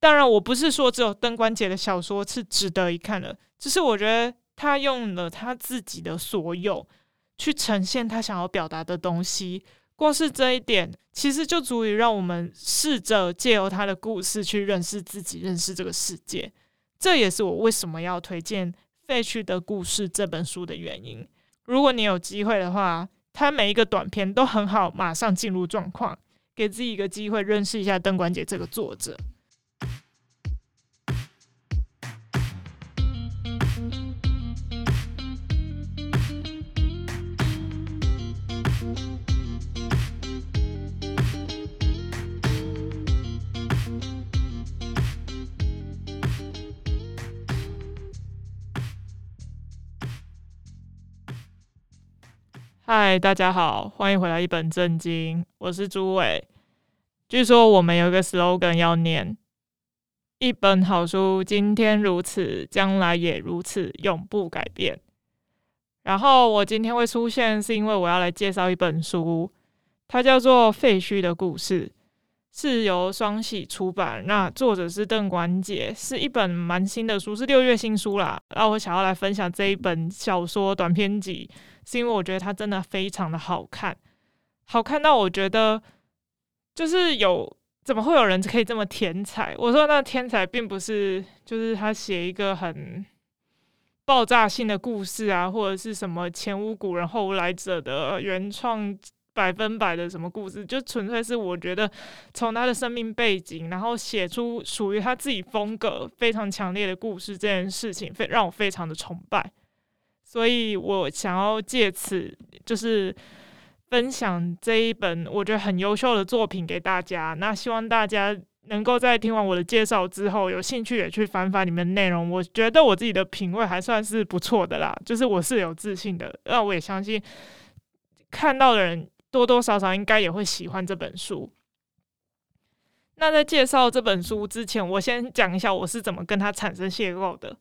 当然，我不是说只有邓关杰的小说是值得一看的，只是我觉得他用了他自己的所有去呈现他想要表达的东西。光是这一点，其实就足以让我们试着借由他的故事去认识自己，认识这个世界。这也是我为什么要推荐《废墟的故事》这本书的原因。如果你有机会的话，他每一个短篇都很好，马上进入状况，给自己一个机会认识一下邓关杰这个作者。嗨，大家好，欢迎回来一本正经，我是朱伟。据说我们有一个 slogan 要念：一本好书，今天如此，将来也如此，永不改变。然后我今天会出现，是因为我要来介绍一本书，它叫做《废墟的故事》，是由双喜出版。那作者是邓关杰，是一本蛮新的书，是六月新书啦。那我想要来分享这一本小说短篇集。是因为我觉得它真的非常的好看，好看到我觉得就是有怎么会有人可以这么天才？我说那天才并不是就是他写一个很爆炸性的故事啊，或者是什么前无古人后无来者的原创百分百的什么故事，就纯粹是我觉得从他的生命背景，然后写出属于他自己风格非常强烈的故事这件事情，非让我非常的崇拜。所以我想要借此就是分享这一本我觉得很优秀的作品给大家。那希望大家能够在听完我的介绍之后，有兴趣也去翻翻里面的内容。我觉得我自己的品味还算是不错的啦，就是我是有自信的。那我也相信看到的人多多少少应该也会喜欢这本书。那在介绍这本书之前，我先讲一下我是怎么跟它产生邂逅的。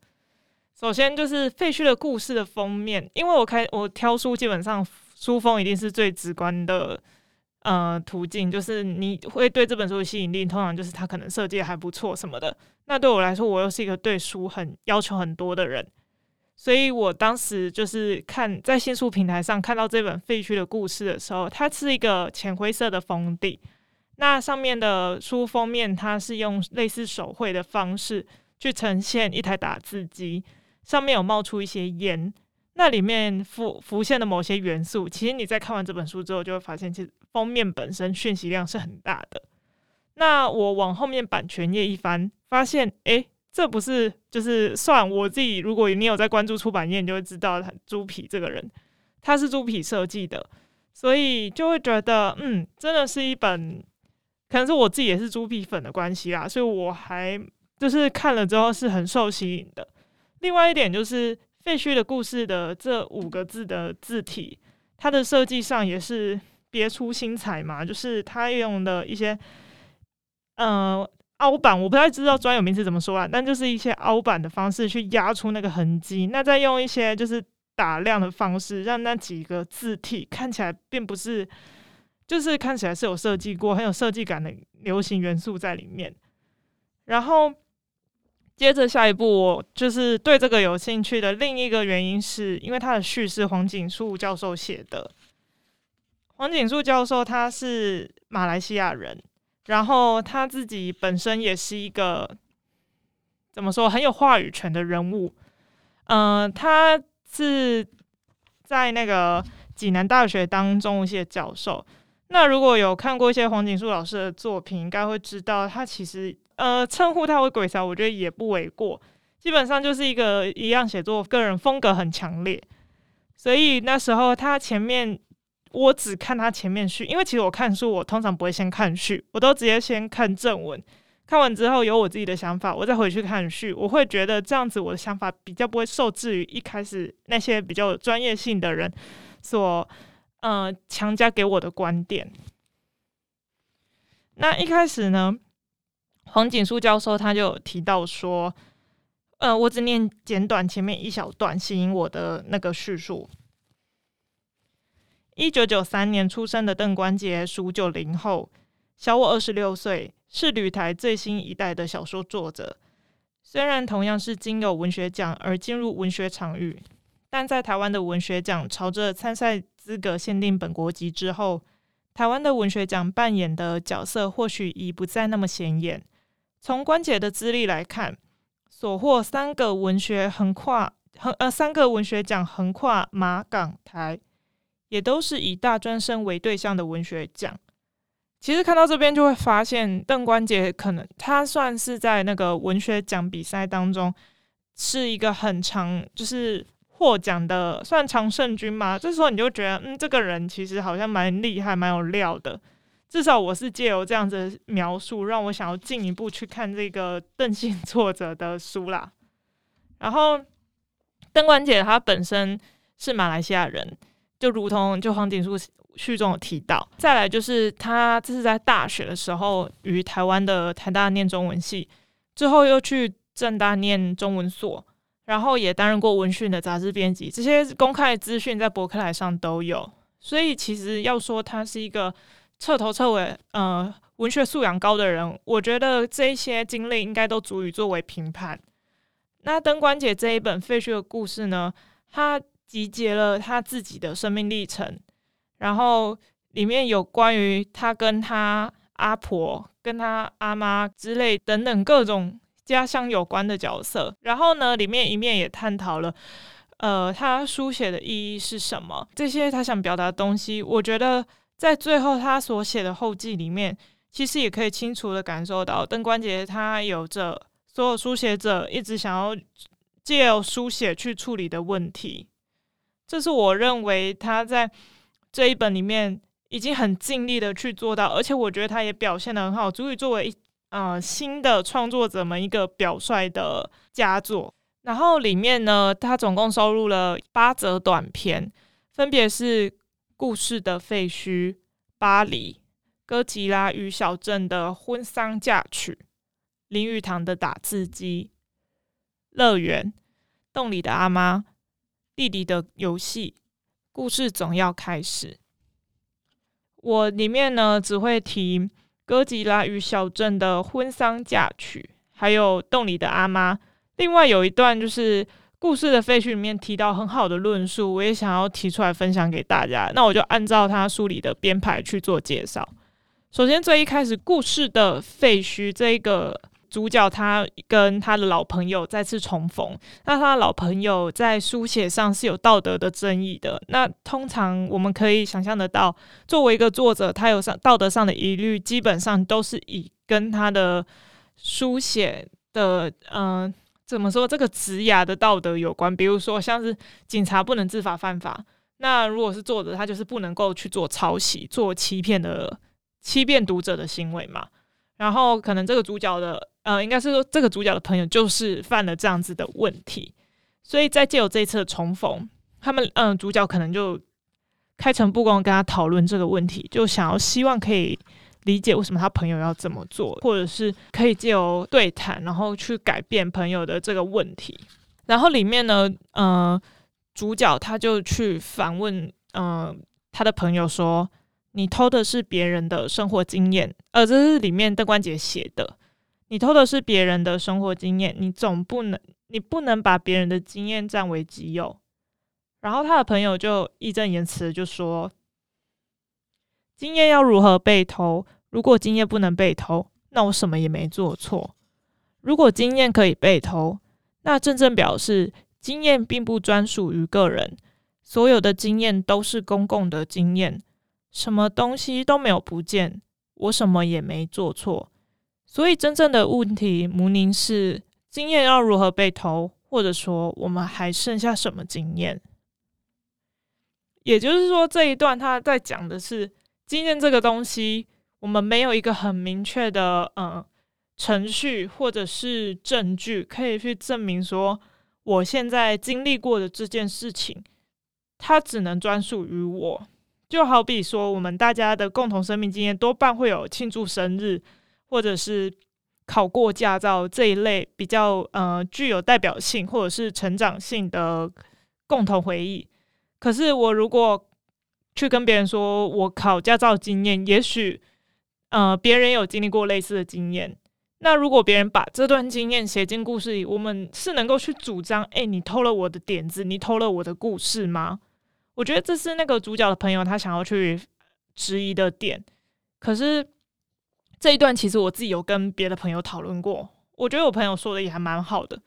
首先就是废墟的故事的封面，因为我开我挑书，基本上书封一定是最直观的呃途径，就是你会对这本书的吸引力，通常就是它可能设计还不错什么的。那对我来说，我又是一个对书很要求很多的人，所以我当时就是看在新书平台上看到这本废墟的故事的时候，它是一个浅灰色的封底，那上面的书封面它是用类似手绘的方式去呈现一台打字机。上面有冒出一些烟，那里面浮浮现的某些元素，其实你在看完这本书之后，就会发现，其实封面本身讯息量是很大的。那我往后面版权页一翻，发现，诶，这不是就是算我自己，如果你有在关注出版业，你就会知道他猪皮这个人，他是猪皮设计的，所以就会觉得，嗯，真的是一本，可能是我自己也是猪皮粉的关系啦，所以我还就是看了之后是很受吸引的。另外一点就是“废墟的故事”的这五个字的字体，它的设计上也是别出心裁嘛。就是它用的一些呃凹版，我不太知道专有名词怎么说啊，但就是一些凹版的方式去压出那个痕迹。那再用一些就是打亮的方式，让那几个字体看起来并不是，就是看起来是有设计过、很有设计感的流行元素在里面。然后。接着下一步，我就是对这个有兴趣的另一个原因，是因为他的序是黄锦树教授写的。黄锦树教授他是马来西亚人，然后他自己本身也是一个怎么说很有话语权的人物。嗯、他是在那个济南大学当中一些教授。那如果有看过一些黄锦树老师的作品，应该会知道他其实。呃，称呼他为鬼才，我觉得也不为过。基本上就是一个一样写作，个人风格很强烈。所以那时候他前面，我只看他前面序，因为其实我看书，我通常不会先看序，我都直接先看正文。看完之后有我自己的想法，我再回去看序。我会觉得这样子，我的想法比较不会受制于一开始那些比较专业性的人所呃强加给我的观点。那一开始呢，黄锦树教授他就提到说，呃，我只念简短前面一小段，吸引我的那个叙述。一九九三年出生的邓关杰属九零后，小我二十六岁，是旅台最新一代的小说作者。虽然同样是经由文学奖而进入文学场域，但在台湾的文学奖朝着参赛资格限定本国籍之后，台湾的文学奖扮演的角色或许已不再那么显眼。从关节的资历来看，所获三个文学横跨横呃三个文学奖横跨马港台，也都是以大专生为对象的文学奖。其实看到这边就会发现，邓关杰可能他算是在那个文学奖比赛当中是一个很长，就是获奖的算常胜军嘛。这时候你就觉得，嗯，这个人其实好像蛮厉害、蛮有料的。至少我是借由这样子描述，让我想要进一步去看这个邓姓作者的书啦。然后，邓关杰他本身是马来西亚人，就如同就黄锦树序中有提到。再来就是他这是在大学的时候于台湾的台大念中文系，之后又去政大念中文所，然后也担任过文讯的杂志编辑。这些公开资讯在博客来上都有。所以其实要说他是一个。彻头彻尾，呃，文学素养高的人，我觉得这些经历应该都足以作为评判。那灯关姐这一本废墟的故事呢，他集结了他自己的生命历程，然后里面有关于他跟他阿婆、跟他阿妈之类等等各种家乡有关的角色。然后呢，里面一面也探讨了，呃，他书写的意义是什么？这些他想表达的东西，我觉得。在最后，他所写的后记里面，其实也可以清楚的感受到，邓关杰他有着所有书写者一直想要借由书写去处理的问题。这是我认为他在这一本里面已经很尽力的去做到，而且我觉得他也表现得很好，足以作为呃新的创作者们一个表率的佳作。然后里面呢，他总共收录了八则短篇，分别是。故事的废墟、巴黎、哥吉拉与小镇的婚丧嫁娶、林语堂的打字机、乐园、洞里的阿妈、弟弟的游戏、故事总要开始。我里面呢只会提哥吉拉与小镇的婚丧嫁娶，还有洞里的阿妈。另外有一段就是。故事的废墟里面提到很好的论述，我也想要提出来分享给大家。那我就按照他书里的编排去做介绍。首先，最一开始，故事的废墟这一个主角，他跟他的老朋友再次重逢。那他的老朋友在书写上是有道德的争议的。那通常我们可以想象得到，作为一个作者，他有上道德上的疑虑，基本上都是以跟他的书写的嗯。怎么说这个职涯的道德有关？比如说，像是警察不能知法犯法，那如果是作者，他就是不能够去做抄袭、做欺骗的、欺骗读者的行为嘛。然后，可能这个主角的，呃，应该是说这个主角的朋友就是犯了这样子的问题，所以在借由这一次的重逢，他们，嗯、主角可能就开诚布公跟他讨论这个问题，就想要希望可以。理解为什么他朋友要这么做，或者是可以借由对谈，然后去改变朋友的这个问题。然后里面呢，呃，主角他就去反问，呃，他的朋友说：“你偷的是别人的生活经验，呃，这是里面邓关杰写的。你偷的是别人的生活经验，你总不能，你不能把别人的经验占为己有。”然后他的朋友就义正言辞就说：“经验要如何被偷？”如果经验不能被偷，那我什么也没做错。如果经验可以被偷，那真正表示经验并不专属于个人，所有的经验都是公共的经验，什么东西都没有不见，我什么也没做错。所以真正的问题，牟宁是经验要如何被偷，或者说我们还剩下什么经验？也就是说，这一段他在讲的是经验这个东西。我们没有一个很明确的嗯程序或者是证据可以去证明说，我现在经历过的这件事情，它只能专属于我。就好比说，我们大家的共同生命经验多半会有庆祝生日，或者是考过驾照这一类比较呃具有代表性或者是成长性的共同回忆。可是我如果去跟别人说我考驾照经验，也许。呃，别人有经历过类似的经验。那如果别人把这段经验写进故事里，我们是能够去主张：哎，你偷了我的点子，你偷了我的故事吗？我觉得这是那个主角的朋友他想要去质疑的点。可是这一段其实我自己有跟别的朋友讨论过，我觉得我朋友说的也还蛮好的。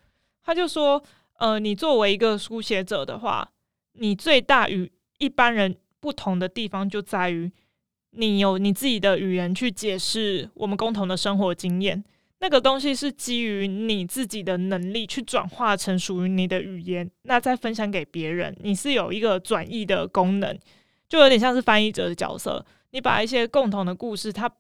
他就说：呃，你作为一个书写者的话，你最大与一般人不同的地方就在于，你有你自己的语言去解释我们共同的生活经验。那个东西是基于你自己的能力去转化成属于你的语言，那再分享给别人。你是有一个转译的功能，就有点像是翻译者的角色。你把一些共同的故事，它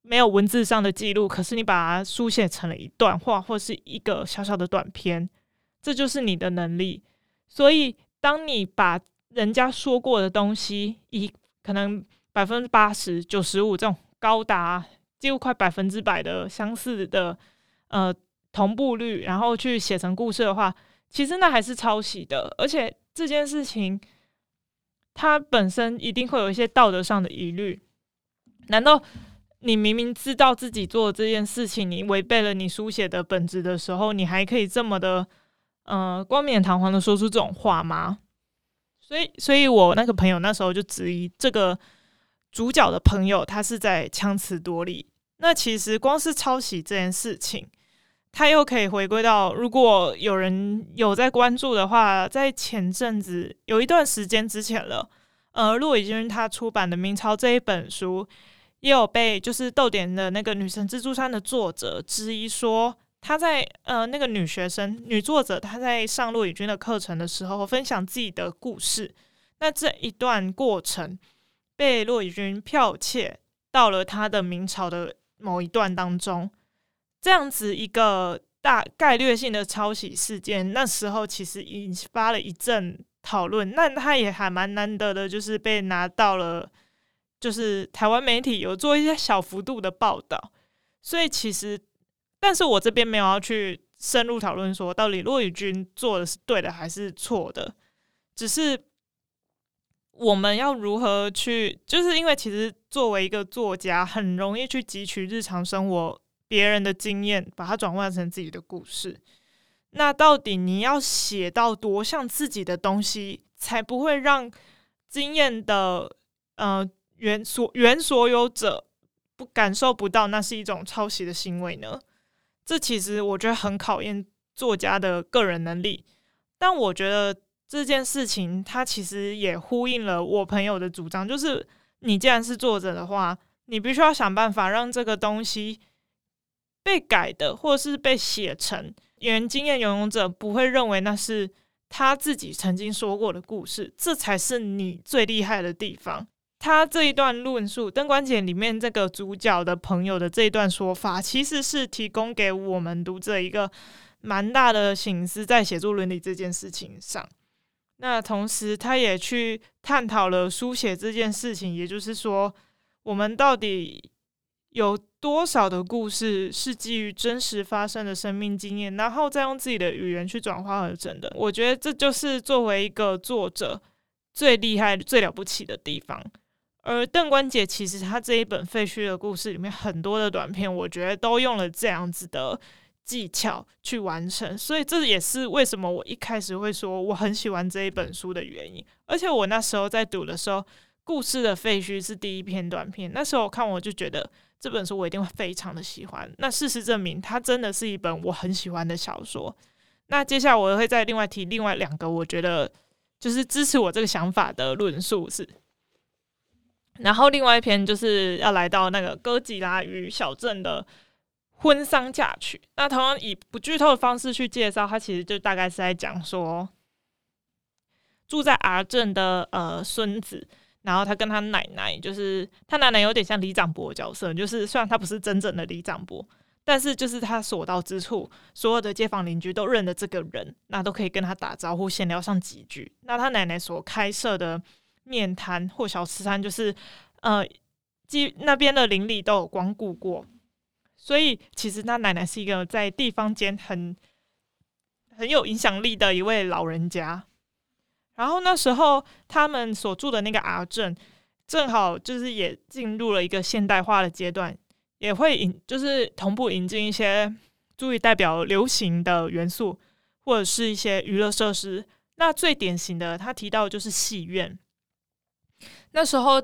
没有文字上的记录，可是你把它书写成了一段话或是一个小小的短篇，这就是你的能力。所以，当你把人家说过的东西，以可能百分之八十、九十五这种高达。几乎快百分之百的相似的呃同步率，然后去写成故事的话，其实那还是抄袭的。而且这件事情，它本身一定会有一些道德上的疑虑。难道你明明知道自己做这件事情，你违背了你书写的本质的时候，你还可以这么的呃冠冕堂皇的说出这种话吗？所以，所以我那个朋友那时候就质疑这个。主角的朋友，他是在强词夺理。那其实光是抄袭这件事情，他又可以回归到，如果有人有在关注的话，在前阵子有一段时间之前了，呃，骆以军他出版的《明朝》这一本书，也有被就是逗点的那个女神蜘蛛山的作者质疑说，他在呃那个女学生女作者她在上骆以军的课程的时候，分享自己的故事，那这一段过程。被骆以军剽窃到了他的明朝的某一段当中，这样子一个大概率性的抄袭事件，那时候其实引发了一阵讨论。那他也还蛮难得的，就是被拿到了，就是台湾媒体有做一些小幅度的报道。所以其实，但是我这边没有要去深入讨论说，到底骆以军做的是对的还是错的，只是。我们要如何去？就是因为其实作为一个作家，很容易去汲取日常生活别人的经验，把它转换成自己的故事。那到底你要写到多像自己的东西，才不会让经验的呃原所原所有者不感受不到那是一种抄袭的行为呢？这其实我觉得很考验作家的个人能力。但我觉得。这件事情，它其实也呼应了我朋友的主张，就是你既然是作者的话，你必须要想办法让这个东西被改的，或是被写成原经验拥有者不会认为那是他自己曾经说过的故事，这才是你最厉害的地方。他这一段论述，《登官简》里面这个主角的朋友的这一段说法，其实是提供给我们读者一个蛮大的醒思，在写作伦理这件事情上。那同时，他也去探讨了书写这件事情，也就是说，我们到底有多少的故事是基于真实发生的生命经验，然后再用自己的语言去转化而成的。我觉得这就是作为一个作者最厉害、最了不起的地方。而邓关杰其实他这一本废墟的故事里面很多的短片，我觉得都用了这样子的。技巧去完成，所以这也是为什么我一开始会说我很喜欢这一本书的原因。而且我那时候在读的时候，《故事的废墟》是第一篇短篇，那时候我看我就觉得这本书我一定会非常的喜欢。那事实证明，它真的是一本我很喜欢的小说。那接下来我会再另外提另外两个我觉得就是支持我这个想法的论述是，然后另外一篇就是要来到那个哥吉拉与小镇的。婚丧嫁娶，那同样以不剧透的方式去介绍，他其实就大概是在讲说，住在 R 镇的呃孙子，然后他跟他奶奶，就是他奶奶有点像李长伯角色，就是虽然他不是真正的李长伯，但是就是他所到之处，所有的街坊邻居都认得这个人，那都可以跟他打招呼，闲聊上几句。那他奶奶所开设的面摊或小吃摊，就是呃，基那边的邻里都有光顾过。所以，其实他奶奶是一个在地方间很很有影响力的一位老人家。然后那时候他们所住的那个阿镇，正好就是也进入了一个现代化的阶段。也会引，就是同步引进一些足以代表流行的元素，或者是一些娱乐设施。那最典型的，他提到就是戏院。那时候，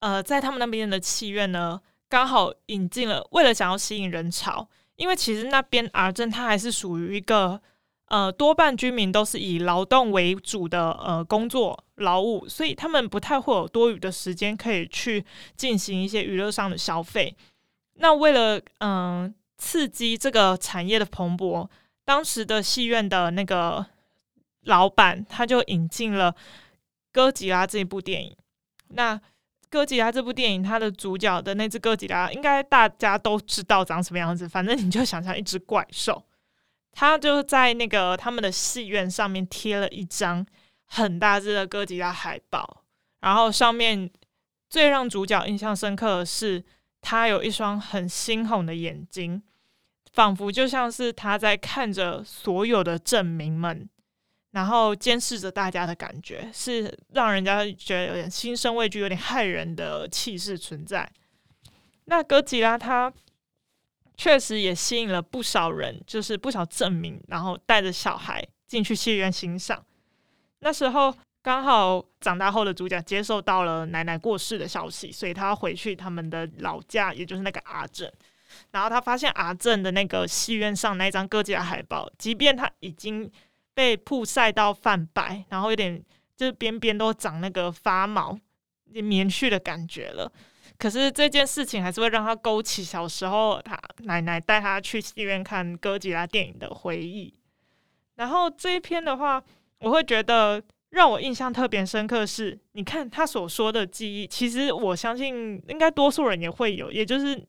呃，在他们那边的戏院呢，刚好引进了，为了想要吸引人潮，因为其实那边 R 镇它还是属于一个，呃，多半居民都是以劳动为主的呃工作劳务，所以他们不太会有多余的时间可以去进行一些娱乐上的消费。那为了嗯、刺激这个产业的蓬勃，当时的戏院的那个。老板他就引进了《哥吉拉》这部电影。那《哥吉拉》这部电影，它的主角的那只哥吉拉，应该大家都知道长什么样子。反正你就想象一只怪兽，它就在那个他们的戏院上面贴了一张很大只的哥吉拉海报，然后上面最让主角印象深刻的是，他有一双很猩红的眼睛，仿佛就像是他在看着所有的镇民们。然后监视着大家的感觉，是让人家觉得有点心生畏惧、有点骇人的气势存在。那哥吉拉他确实也吸引了不少人，就是不少镇民，然后带着小孩进去戏院欣赏。那时候刚好长大后的主角接受到了奶奶过世的消息，所以他回去他们的老家，也就是那个阿镇。然后他发现阿镇的那个戏院上那张哥吉拉海报，即便他已经。被曝晒到泛白，然后有点就是边边都长那个发毛、棉絮的感觉了。可是这件事情还是会让他勾起小时候他奶奶带他去戏院看哥吉拉电影的回忆。然后这一篇的话，我会觉得让我印象特别深刻是，你看他所说的记忆，其实我相信应该多数人也会有，也就是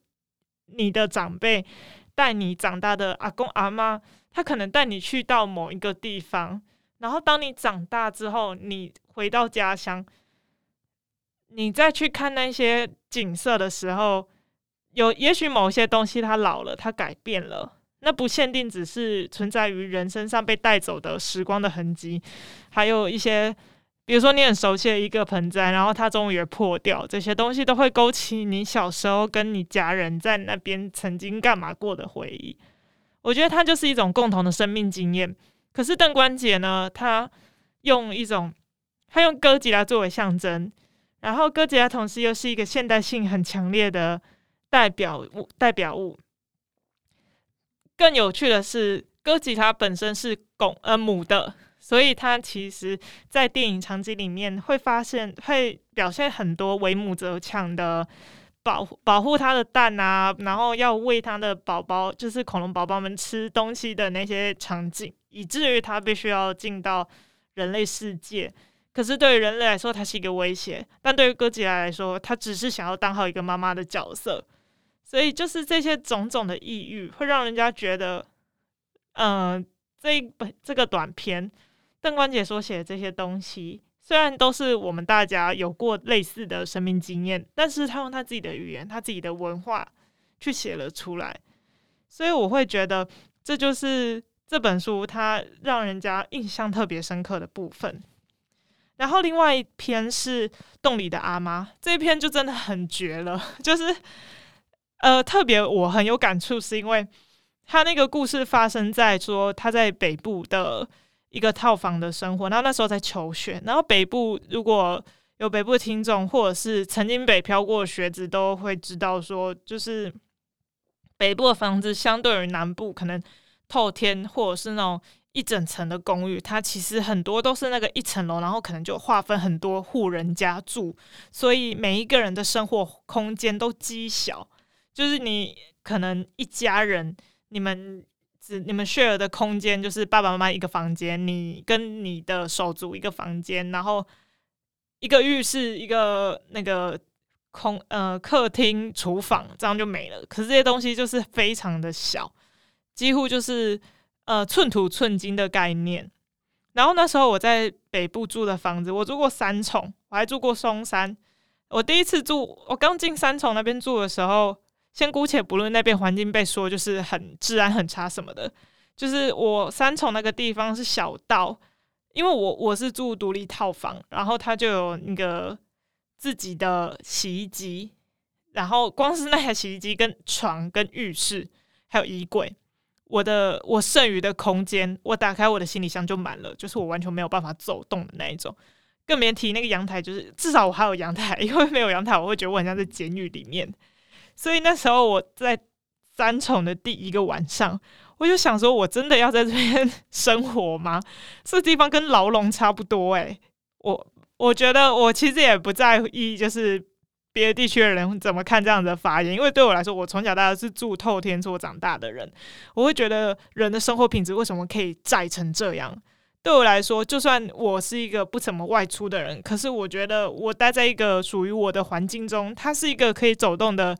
你的长辈带你长大的阿公阿妈。他可能带你去到某一个地方，然后当你长大之后，你回到家乡，你再去看那些景色的时候，有也许某些东西它老了，它改变了，那不限定只是存在于人身上被带走的时光的痕迹，还有一些，比如说你很熟悉的一个盆栽，然后它终于也破掉，这些东西都会勾起你小时候跟你家人在那边曾经干嘛过的回忆。我觉得它就是一种共同的生命经验。可是邓关杰呢，他用一种，他用哥吉拉作为象征，然后哥吉拉同时又是一个现代性很强烈的代表物，代表物。更有趣的是，哥吉拉本身是公呃母的，所以它其实在电影场景里面会发现，会表现很多为母则强的。保保护它的蛋啊，然后要喂它的宝宝，就是恐龙宝宝们吃东西的那些场景，以至于它必须要进到人类世界。可是对于人类来说，它是一个威胁；但对于哥吉拉来说，它只是想要当好一个妈妈的角色。所以，就是这些种种的抑郁，会让人家觉得，嗯、这一本这个短片，邓关杰所写的这些东西。虽然都是我们大家有过类似的生命经验，但是他用他自己的语言、他自己的文化去写了出来，所以我会觉得这就是这本书它让人家印象特别深刻的部分。然后另外一篇是《洞里的阿妈》，这一篇就真的很绝了，就是 呃特别我很有感触，是因为他那个故事发生在说他在北部的。一个套房的生活，然后那时候在求学，然后北部如果有北部听众，或者是曾经北漂过的学子，都会知道说，就是北部的房子相对于南部，可能透天或者是那种一整层的公寓，它其实很多都是那个一层楼，然后可能就划分很多户人家住，所以每一个人的生活空间都极小，就是你可能一家人，你们。是你们 share 的空间，就是爸爸妈妈一个房间，你跟你的手足一个房间，然后一个浴室，一个那个空呃客厅、厨房，这样就没了。可是这些东西就是非常的小，几乎就是呃寸土寸金的概念。然后那时候我在北部住的房子，我住过三重，我还住过松山。我第一次住，我刚进三重那边住的时候。先姑且不论那边环境被说就是很治安很差什么的，就是我三重那个地方是小道，因为我我是住独立套房，然后他就有那个自己的洗衣机，然后光是那台洗衣机、跟床、跟浴室还有衣柜，我的我剩余的空间，我打开我的行李箱就满了，就是我完全没有办法走动的那一种。更别提那个阳台，就是至少我还有阳台，因为没有阳台，我会觉得我很像在监狱里面。所以那时候我在三重的第一个晚上，我就想说，我真的要在这边 生活吗？这地方跟牢笼差不多诶，我我觉得我其实也不在意，就是。别的地区的人怎么看这样的发言？因为对我来说，我从小到大是住透天厝长大的人，我会觉得人的生活品质为什么可以窄成这样？对我来说，就算我是一个不怎么外出的人，可是我觉得我待在一个属于我的环境中，它是一个可以走动的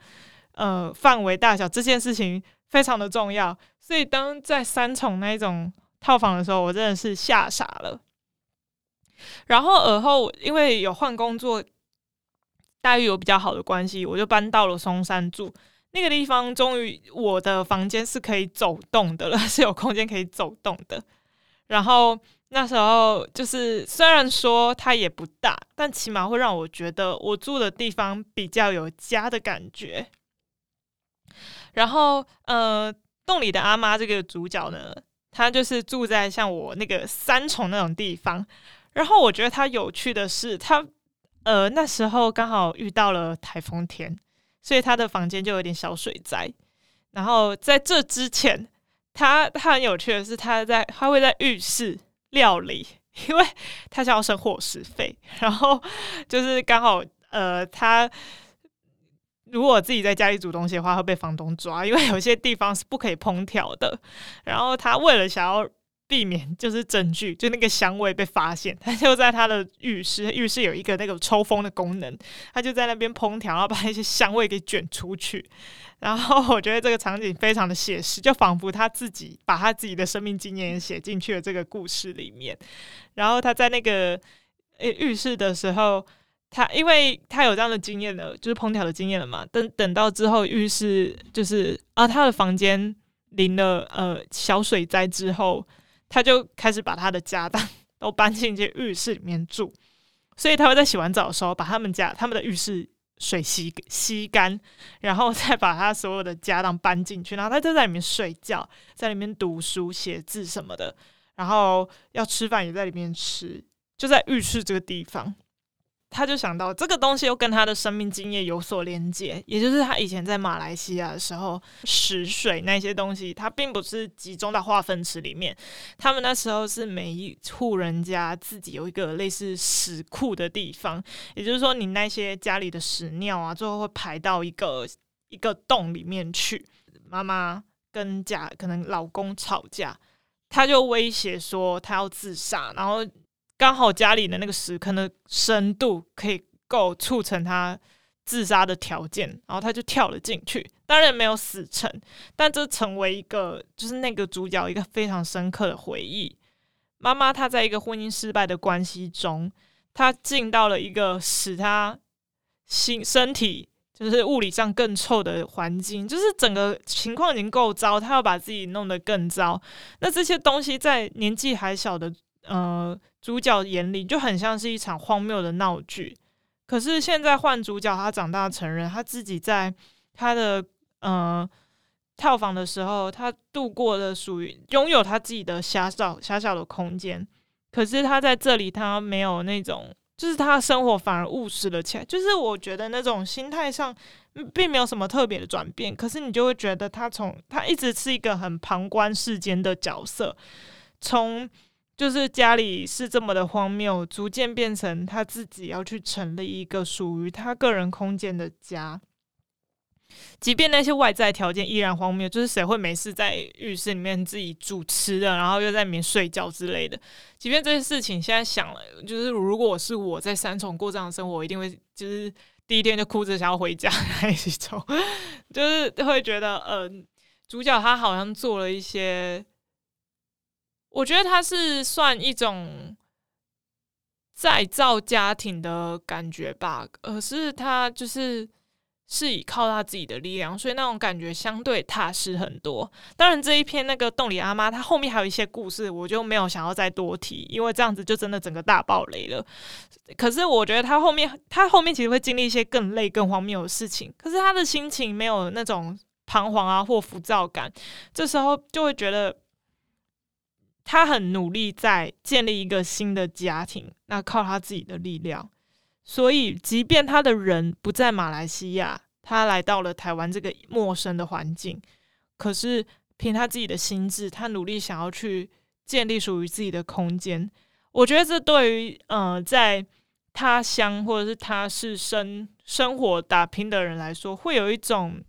呃范围大小，这件事情非常的重要。所以当在三重那种套房的时候，我真的是吓傻了。然后而后因为有换工作。待遇有比较好的关系，我就搬到了松山住。那个地方终于我的房间是可以走动的了，是有空间可以走动的。然后那时候就是虽然说它也不大，但起码会让我觉得我住的地方比较有家的感觉。然后呃，洞里的阿妈这个主角呢，她就是住在像我那个三重那种地方。然后我觉得她有趣的是，她。呃，那时候刚好遇到了台风天，所以他的房间就有点小水灾。然后在这之前，他他很有趣的是，他在他会在浴室料理，因为他想要省伙食费。然后就是刚好呃，他如果自己在家里煮东西的话，会被房东抓，因为有些地方是不可以烹调的。然后他为了想要。避免就是证据，就那个香味被发现，他就在他的浴室，浴室有一个那个抽风的功能，他就在那边烹调，然后把那些香味给卷出去。然后我觉得这个场景非常的写实，就仿佛他自己把他自己的生命经验写进去了这个故事里面。然后他在那个诶浴室的时候，他因为他有这样的经验了，就是烹调的经验了嘛。等等到之后浴室就是啊，他的房间淋了呃小水灾之后。他就开始把他的家当都搬进去浴室里面住，所以他会在洗完澡的时候把他们家他们的浴室水吸吸干，然后 再把他所有的家当搬进去，然后他就在里面睡觉，在里面读书写字什么的，然后要吃饭也在里面吃，就在浴室这个地方。他就想到这个东西又跟他的生命经验有所连接，也就是他以前在马来西亚的时候，食水那些东西，它并不是集中到化粪池里面，他们那时候是每一户人家自己有一个类似屎库的地方，也就是说，你那些家里的屎尿啊，最后会排到一个一个洞里面去。妈妈跟家可能老公吵架，他就威胁说他要自杀，然后。刚好家里的那个屎坑的深度可以够促成他自杀的条件，然后他就跳了进去，当然没有死成，但这成为一个就是那个主角一个非常深刻的回忆。妈妈她在一个婚姻失败的关系中，她进到了一个使她心身体就是物理上更臭的环境，就是整个情况已经够糟，她要把自己弄得更糟。那这些东西在年纪还小的。呃，主角眼里就很像是一场荒谬的闹剧。可是现在换主角，他长大成人，他自己在他的呃套房的时候，他度过了属于拥有他自己的狭小狭小的空间。可是他在这里，他没有那种，就是他生活反而务实了起来。就是我觉得那种心态上并没有什么特别的转变。可是你就会觉得他从他一直是一个很旁观世间的角色，从。就是家里是这么的荒谬，逐渐变成他自己要去成立一个属于他个人空间的家。即便那些外在条件依然荒谬，就是谁会没事在浴室里面自己煮吃的，然后又在里面睡觉之类的。即便这些事情现在想了，就是如果是我在三重过这样的生活，我一定会就是第一天就哭着想要回家那一种，就是会觉得，嗯、主角他好像做了一些。我觉得他是算一种再造家庭的感觉吧，可是他就是是以靠他自己的力量，所以那种感觉相对踏实很多。当然，这一篇那个洞里阿妈，她后面还有一些故事，我就没有想要再多提，因为这样子就真的整个大爆雷了。可是我觉得他后面，他后面其实会经历一些更累、更荒谬的事情，可是他的心情没有那种彷徨啊或浮躁感，这时候就会觉得他很努力在建立一个新的家庭，那靠他自己的力量。所以，即便他的人不在马来西亚，他来到了台湾这个陌生的环境，可是凭他自己的心智，他努力想要去建立属于自己的空间。我觉得这对于呃在他乡或者是他是生生活打拼的人来说，会有一种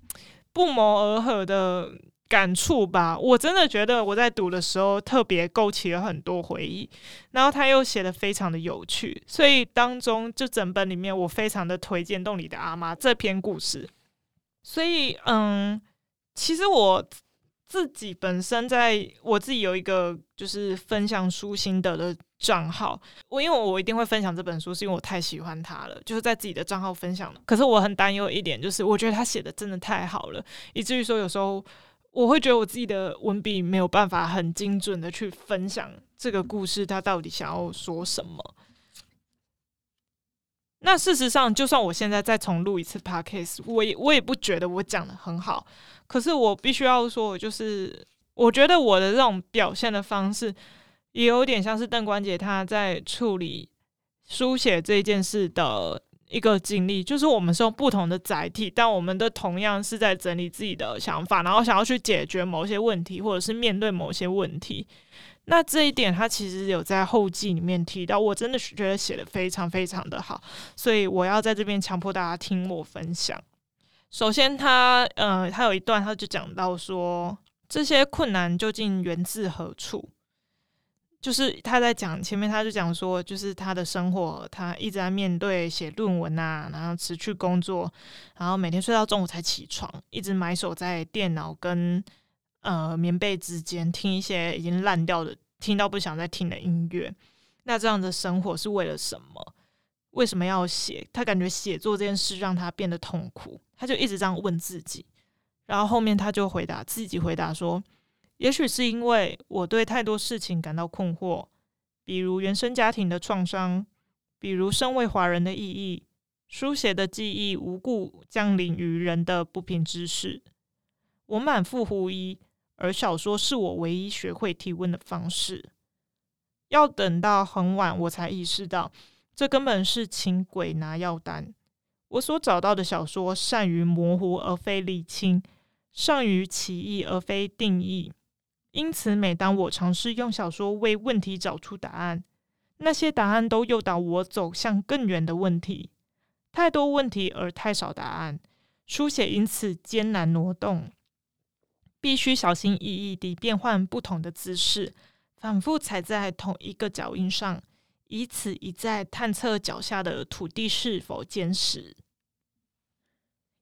不谋而合的。感触吧，我真的觉得我在读的时候特别勾起了很多回忆，然后他又写的非常的有趣，所以当中就整本里面我非常的推荐《洞里的阿妈》这篇故事。所以，嗯，其实我自己本身在我自己有一个就是分享书心得的账号，我因为我一定会分享这本书，是因为我太喜欢它了，就是在自己的账号分享。可是我很担忧一点，就是我觉得他写的真的太好了，以至于说有时候。我会觉得我自己的文笔没有办法很精准的去分享这个故事，它到底想要说什么。那事实上，就算我现在再重录一次 podcast，我也我也不觉得我讲的很好。可是我必须要说，就是我觉得我的这种表现的方式，也有点像是邓关杰他在处理书写这件事的。一个经历，就是我们是用不同的载体，但我们的同样是在整理自己的想法，然后想要去解决某些问题，或者是面对某些问题。那这一点，他其实有在后记里面提到，我真的是觉得写的非常非常的好，所以我要在这边强迫大家听我分享。首先他，他呃，他有一段，他就讲到说，这些困难究竟源自何处？就是他在讲前面，他就讲说，就是他的生活，他一直在面对写论文啊，然后辞去工作，然后每天睡到中午才起床，一直埋首在电脑跟呃棉被之间，听一些已经烂掉的、听到不想再听的音乐。那这样的生活是为了什么？为什么要写？他感觉写作这件事让他变得痛苦，他就一直这样问自己。然后后面他就回答自己回答说。也许是因为我对太多事情感到困惑，比如原生家庭的创伤，比如身为华人的意义，书写的记忆无故降临于人的不平之事。我满腹狐疑，而小说是我唯一学会提问的方式。要等到很晚，我才意识到，这根本是请鬼拿药单。我所找到的小说善于模糊而非厘清，善于歧义而非定义。因此，每当我尝试用小说为问题找出答案，那些答案都诱导我走向更远的问题。太多问题而太少答案，书写因此艰难挪动，必须小心翼翼地变换不同的姿势，反复踩在同一个脚印上，以此一再探测脚下的土地是否坚实。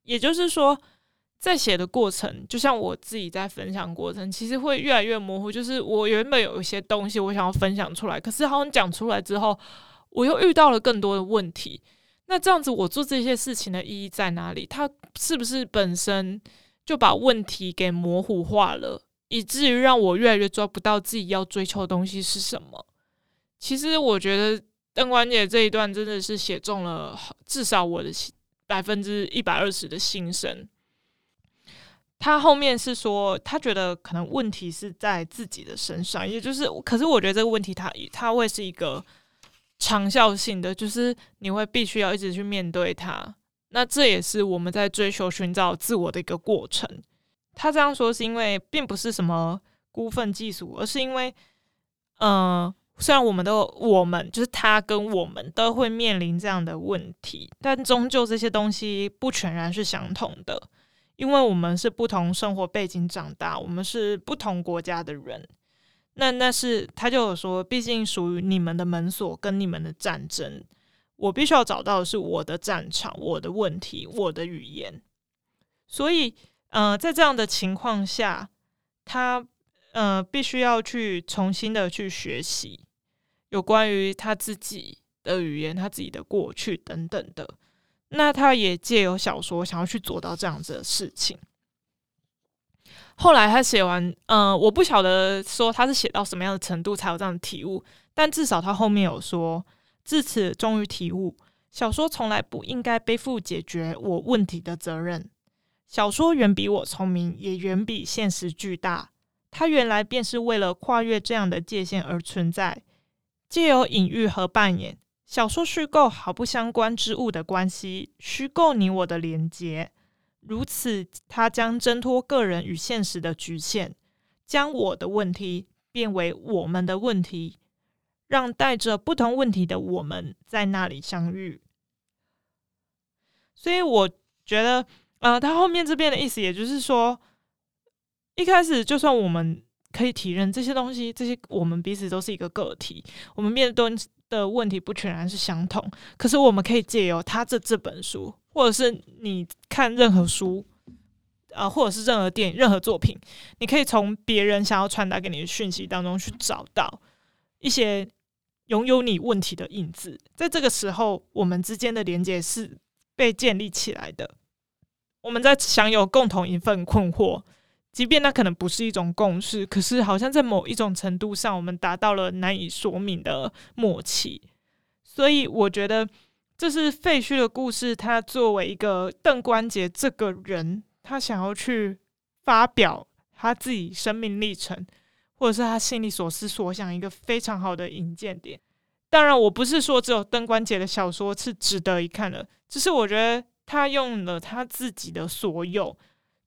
也就是说。在写的过程，就像我自己在分享过程，其实会越来越模糊。就是我原本有一些东西我想要分享出来，可是好像讲出来之后，我又遇到了更多的问题。那这样子，我做这些事情的意义在哪里？它是不是本身就把问题给模糊化了，以至于让我越来越抓不到自己要追求的东西是什么？其实我觉得邓关杰这一段真的是写中了至少我的百分之一百二十的心声。他后面是说，他觉得可能问题是在自己的身上，也就是，可是我觉得这个问题他他会是一个长效性的，就是你会必须要一直去面对它。那这也是我们在追求寻找自我的一个过程。他这样说是因为并不是什么孤愤技术，而是因为，嗯、呃，虽然我们都我们就是他跟我们都会面临这样的问题，但终究这些东西不全然是相同的。因为我们是不同生活背景长大，我们是不同国家的人，那那是他就有说，毕竟属于你们的门锁跟你们的战争，我必须要找到的是我的战场、我的问题、我的语言。所以，呃，在这样的情况下，他呃必须要去重新的去学习有关于他自己的语言、他自己的过去等等的。那他也借由小说想要去做到这样子的事情。后来他写完，嗯、我不晓得说他是写到什么样的程度才有这样的体悟，但至少他后面有说，自此终于体悟，小说从来不应该背负解决我问题的责任。小说远比我聪明，也远比现实巨大。它原来便是为了跨越这样的界限而存在，借由隐喻和扮演，小说虚构毫不相关之物的关系，虚构你我的连结。如此，它将挣脱个人与现实的局限，将我的问题变为我们的问题，让带着不同问题的我们在那里相遇。所以，我觉得，呃，他后面这边的意思，也就是说，一开始就算我们可以体认这些东西，这些我们彼此都是一个个体，我们面对的问题不全然是相同，可是我们可以借由他这这本书。或者是你看任何书，呃，或者是任何电影、任何作品，你可以从别人想要传达给你的讯息当中去找到一些拥有你问题的印子。在这个时候，我们之间的连接是被建立起来的。我们在享有共同一份困惑，即便那可能不是一种共识，可是好像在某一种程度上，我们达到了难以说明的默契。所以，我觉得。这是废墟的故事。他作为一个邓关杰这个人，他想要去发表他自己生命历程，或者是他心里所思所想，一个非常好的引荐点。当然，我不是说只有邓关杰的小说是值得一看的，只是我觉得他用了他自己的所有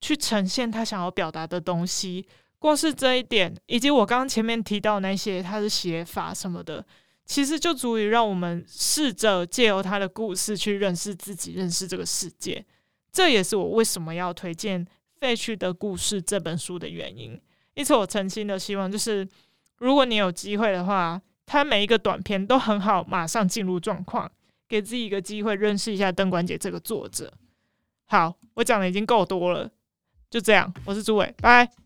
去呈现他想要表达的东西。光是这一点，以及我刚刚前面提到那些他的写法什么的。其实就足以让我们试着借由他的故事去认识自己，认识这个世界。这也是我为什么要推荐《废墟的故事》这本书的原因。因此，我诚心的希望，就是如果你有机会的话，他每一个短片都很好，马上进入状况，给自己一个机会认识一下邓关杰这个作者。好，我讲的已经够多了，就这样。我是朱伟，拜。